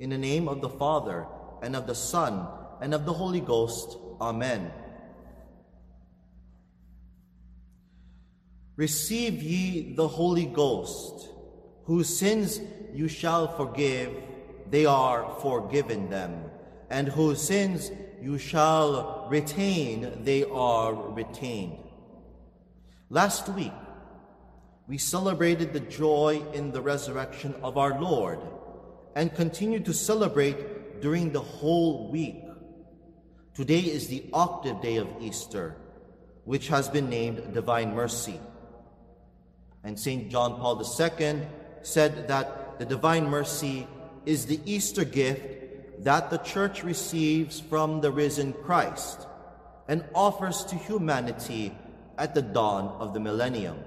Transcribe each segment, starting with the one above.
In the name of the Father, and of the Son, and of the Holy Ghost. Amen. Receive ye the Holy Ghost, whose sins you shall forgive, they are forgiven them, and whose sins you shall retain, they are retained. Last week, we celebrated the joy in the resurrection of our Lord and continue to celebrate during the whole week. Today is the octave day of Easter, which has been named Divine Mercy. And St. John Paul II said that the Divine Mercy is the Easter gift that the Church receives from the risen Christ and offers to humanity at the dawn of the millennium.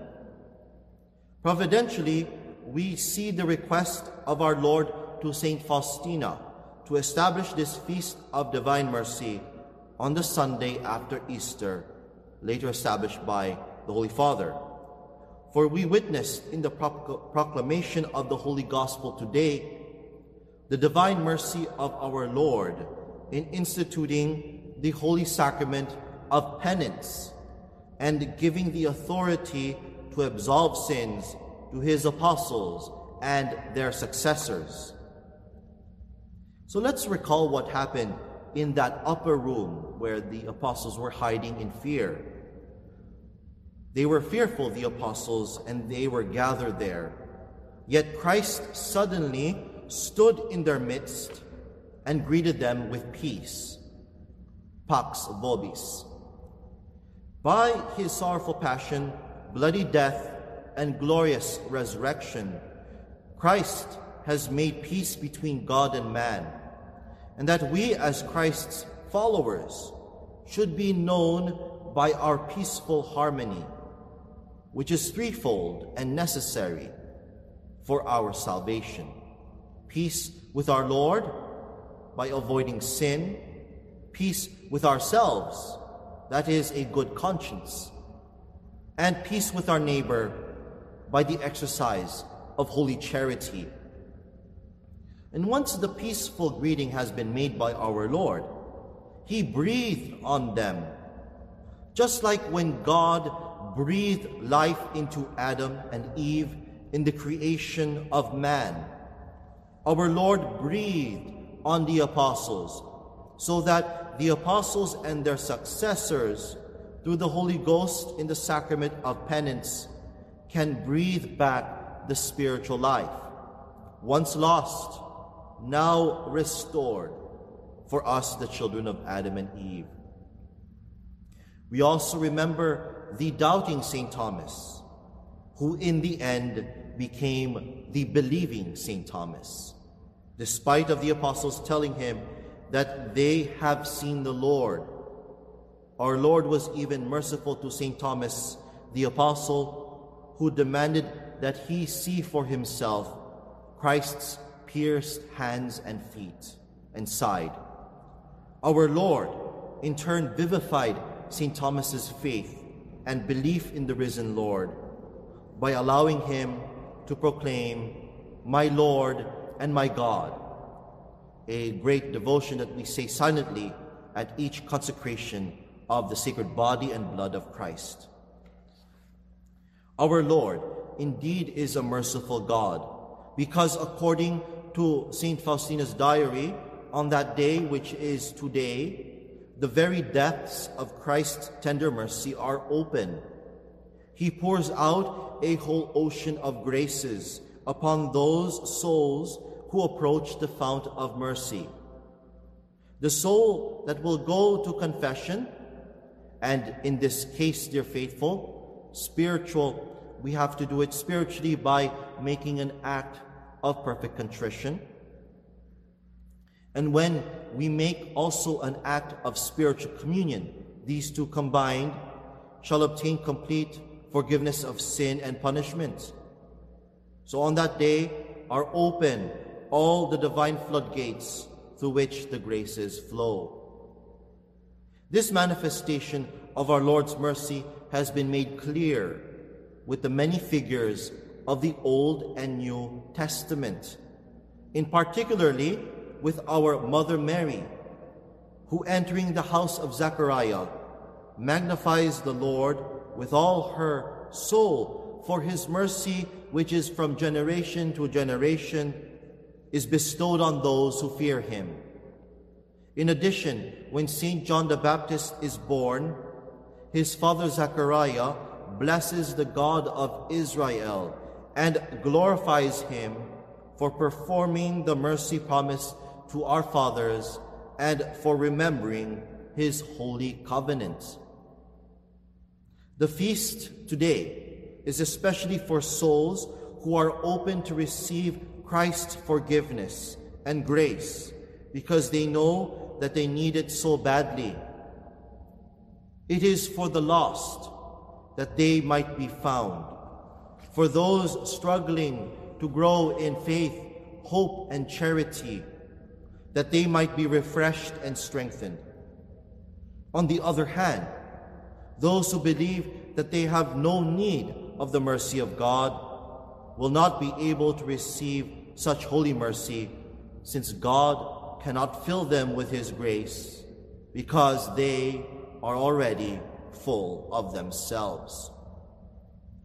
Providentially, we see the request of our Lord to Saint Faustina to establish this feast of divine mercy on the Sunday after Easter, later established by the Holy Father. For we witnessed in the proclamation of the Holy Gospel today the divine mercy of our Lord in instituting the Holy Sacrament of Penance and giving the authority to absolve sins to his apostles and their successors. So let's recall what happened in that upper room where the apostles were hiding in fear. They were fearful, the apostles, and they were gathered there. Yet Christ suddenly stood in their midst and greeted them with peace. Pax vobis. By his sorrowful passion, bloody death, and glorious resurrection, Christ has made peace between God and man, and that we as Christ's followers should be known by our peaceful harmony, which is threefold and necessary for our salvation. Peace with our Lord by avoiding sin, peace with ourselves, that is a good conscience, and peace with our neighbor by the exercise of holy charity. And once the peaceful greeting has been made by our Lord, He breathed on them, just like when God breathed life into Adam and Eve in the creation of man. Our Lord breathed on the apostles so that the apostles and their successors, through the Holy Ghost in the sacrament of penance, can breathe back the spiritual life, once lost, now restored for us, the children of Adam and Eve. We also remember the doubting St. Thomas, who in the end became the believing St. Thomas, despite of the apostles telling him that they have seen the Lord. Our Lord was even merciful to St. Thomas, the apostle, who demanded that he see for himself Christ's pierced hands and feet and side. Our Lord, in turn, vivified St. Thomas's faith and belief in the risen Lord by allowing him to proclaim, My Lord and my God, a great devotion that we say silently at each consecration of the sacred body and blood of Christ. Our Lord indeed is a merciful God, because according to St. Faustina's diary, on that day, which is today, the very depths of Christ's tender mercy are open. He pours out a whole ocean of graces upon those souls who approach the fount of mercy. The soul that will go to confession, and in this case, dear faithful, spiritual, we have to do it spiritually by making an act of perfect contrition. And when we make also an act of spiritual communion, these two combined shall obtain complete forgiveness of sin and punishment. So on that day are open all the divine floodgates through which the graces flow. This manifestation of our Lord's mercy has been made clear with the many figures of the Old and New Testament. In particularly, with our Mother Mary, who entering the house of Zechariah magnifies the Lord with all her soul for his mercy, which is from generation to generation, is bestowed on those who fear him. In addition, when St. John the Baptist is born, his father Zechariah blesses the God of Israel and glorifies him for performing the mercy promised to our fathers and for remembering his holy covenant. The feast today is especially for souls who are open to receive Christ's forgiveness and grace because they know that they need it so badly. It is for the lost that they might be found, for those struggling to grow in faith, hope, and charity, that they might be refreshed and strengthened. On the other hand, those who believe that they have no need of the mercy of God will not be able to receive such holy mercy, since God cannot fill them with His grace, because they are already full of themselves.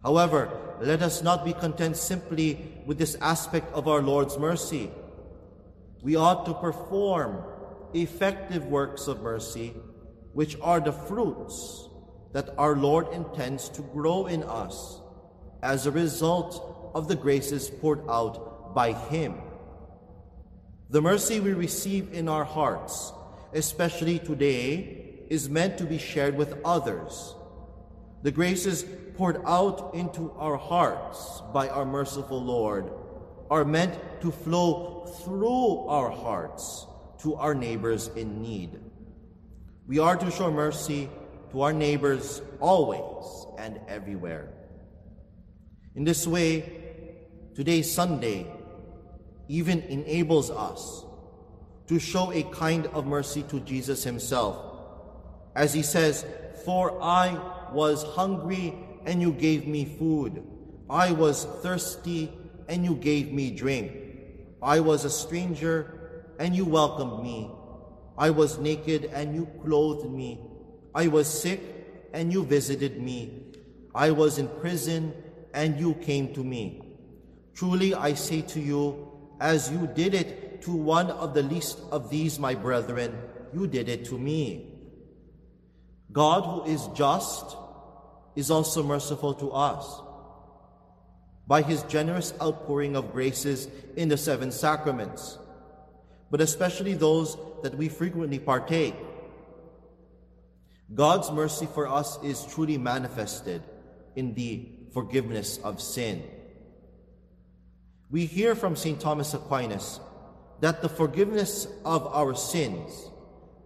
However, let us not be content simply with this aspect of our Lord's mercy. We ought to perform effective works of mercy, which are the fruits that our Lord intends to grow in us as a result of the graces poured out by Him. The mercy we receive in our hearts, especially today, is meant to be shared with others. The graces poured out into our hearts by our merciful Lord are meant to flow through our hearts to our neighbors in need. We are to show mercy to our neighbors always and everywhere. In this way, today's Sunday even enables us to show a kind of mercy to Jesus himself. As he says, For I was hungry and you gave me food. I was thirsty and you gave me drink. I was a stranger and you welcomed me. I was naked and you clothed me. I was sick and you visited me. I was in prison and you came to me. Truly I say to you, as you did it to one of the least of these my brethren, you did it to me. God, who is just, is also merciful to us. By his generous outpouring of graces in the seven sacraments, but especially those that we frequently partake. God's mercy for us is truly manifested in the forgiveness of sin. We hear from St. Thomas Aquinas that the forgiveness of our sins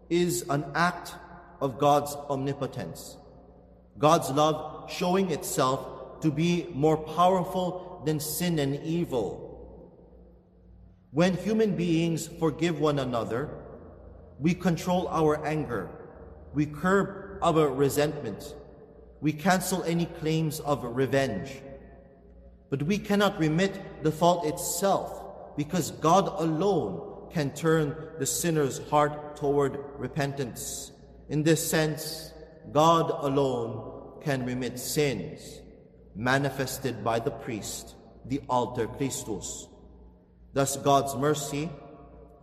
is an act of God's omnipotence, God's love showing itself to be more powerful than sin and evil. When human beings forgive one another, we control our anger, we curb our resentment, we cancel any claims of revenge but we cannot remit the fault itself because God alone can turn the sinner's heart toward repentance. In this sense, God alone can remit sins manifested by the priest, the alter Christus. Thus, God's mercy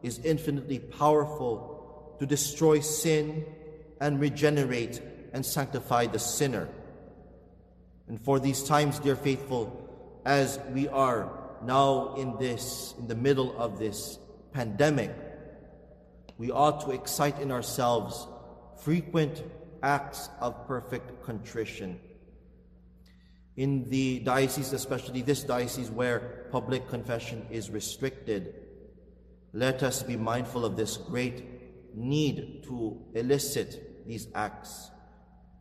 is infinitely powerful to destroy sin and regenerate and sanctify the sinner. And for these times, dear faithful, as we are now in this, in the middle of this pandemic, we ought to excite in ourselves frequent acts of perfect contrition. In the diocese, especially this diocese where public confession is restricted, let us be mindful of this great need to elicit these acts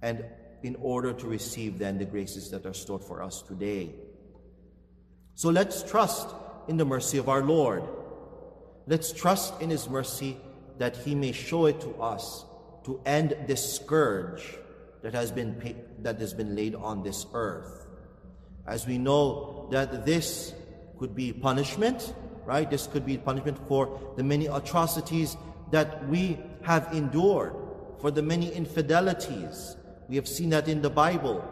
and in order to receive then the graces that are stored for us today. So let's trust in the mercy of our Lord. Let's trust in His mercy that He may show it to us to end this scourge that has been, that has been laid on this earth. As we know that this could be punishment right? This could be punishment for the many atrocities that we have endured, for the many infidelities. We have seen that in the Bible.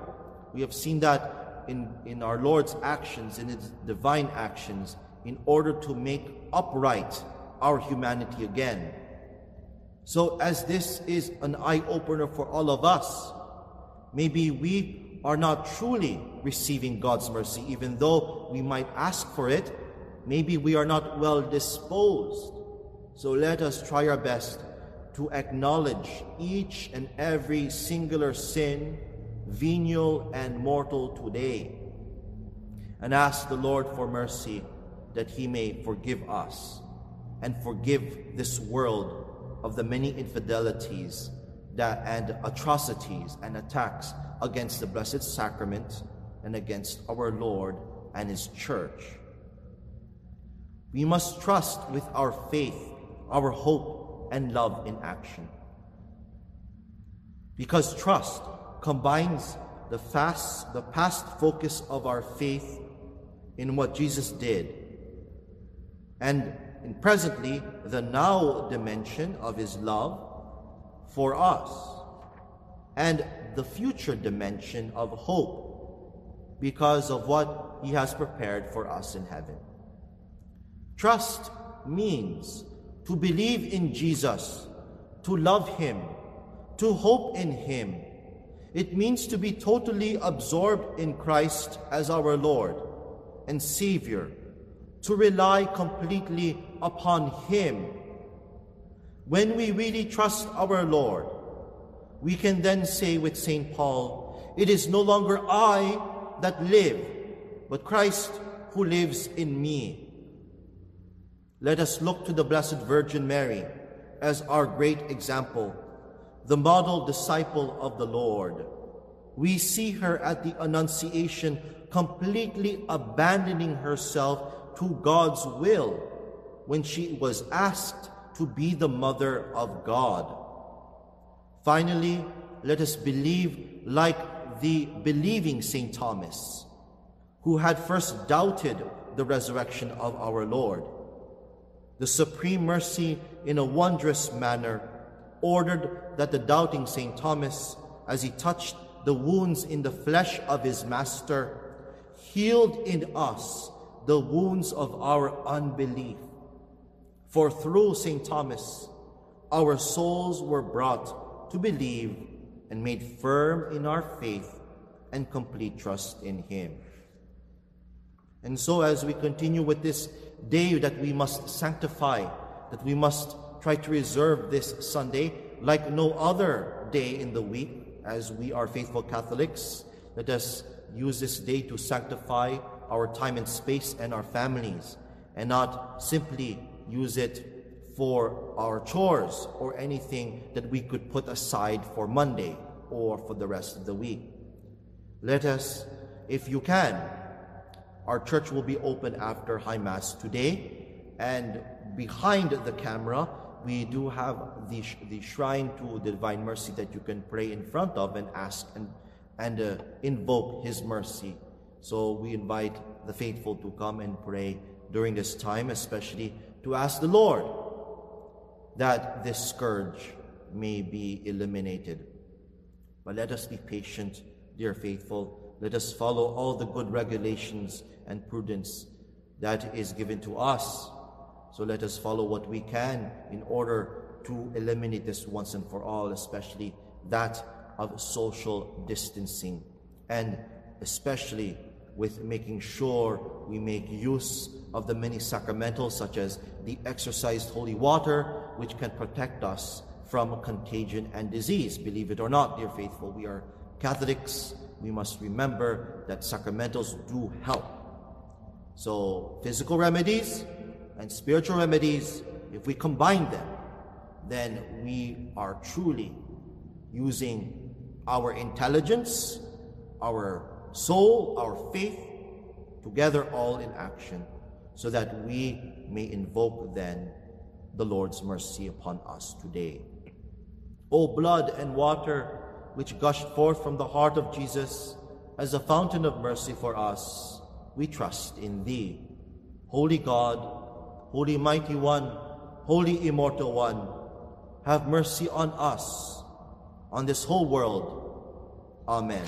We have seen that in, in our Lord's actions, in His divine actions, in order to make upright our humanity again. So, as this is an eye opener for all of us, maybe we are not truly receiving God's mercy, even though we might ask for it. Maybe we are not well disposed. So, let us try our best to acknowledge each and every singular sin, venial and mortal today, and ask the Lord for mercy that He may forgive us and forgive this world of the many infidelities that, and atrocities and attacks against the Blessed Sacrament and against our Lord and His church. We must trust with our faith, our hope, and love in action. Because trust combines the fast, the past focus of our faith in what Jesus did, and and presently the now dimension of his love for us, and the future dimension of hope because of what he has prepared for us in heaven. Trust means to believe in Jesus, to love him, to hope in him. It means to be totally absorbed in Christ as our Lord and Savior to rely completely upon Him. When we really trust our Lord, we can then say with St. Paul, It is no longer I that live, but Christ who lives in me. Let us look to the Blessed Virgin Mary as our great example, the model disciple of the Lord. We see her at the Annunciation completely abandoning herself to God's will when she was asked to be the mother of God. Finally, let us believe like the believing St. Thomas, who had first doubted the resurrection of our Lord. The supreme mercy, in a wondrous manner, ordered that the doubting St. Thomas, as he touched the wounds in the flesh of his Master, healed in us the wounds of our unbelief. For through St. Thomas, our souls were brought to believe and made firm in our faith and complete trust in Him. And so, as we continue with this day that we must sanctify, that we must try to reserve this Sunday like no other day in the week, as we are faithful Catholics, let us use this day to sanctify our time and space and our families, and not simply use it for our chores or anything that we could put aside for Monday or for the rest of the week. Let us, if you can, our church will be open after High Mass today, and behind the camera, we do have the, the shrine to the Divine Mercy that you can pray in front of and ask and, and uh, invoke His mercy so we invite the faithful to come and pray during this time, especially to ask the Lord that this scourge may be eliminated. But let us be patient, dear faithful. Let us follow all the good regulations and prudence that is given to us. So let us follow what we can in order to eliminate this once and for all, especially that of social distancing, and especially with making sure we make use of the many sacramentals, such as the exorcised holy water, which can protect us from contagion and disease. Believe it or not, dear faithful, we are Catholics. We must remember that sacramentals do help. So, physical remedies and spiritual remedies, if we combine them, then we are truly using our intelligence, our soul, our faith, together all in action, so that we may invoke then the Lord's mercy upon us today. O blood and water which gushed forth from the heart of Jesus as a fountain of mercy for us, we trust in Thee. Holy God, Holy Mighty One, Holy Immortal One, have mercy on us, on this whole world. Amen.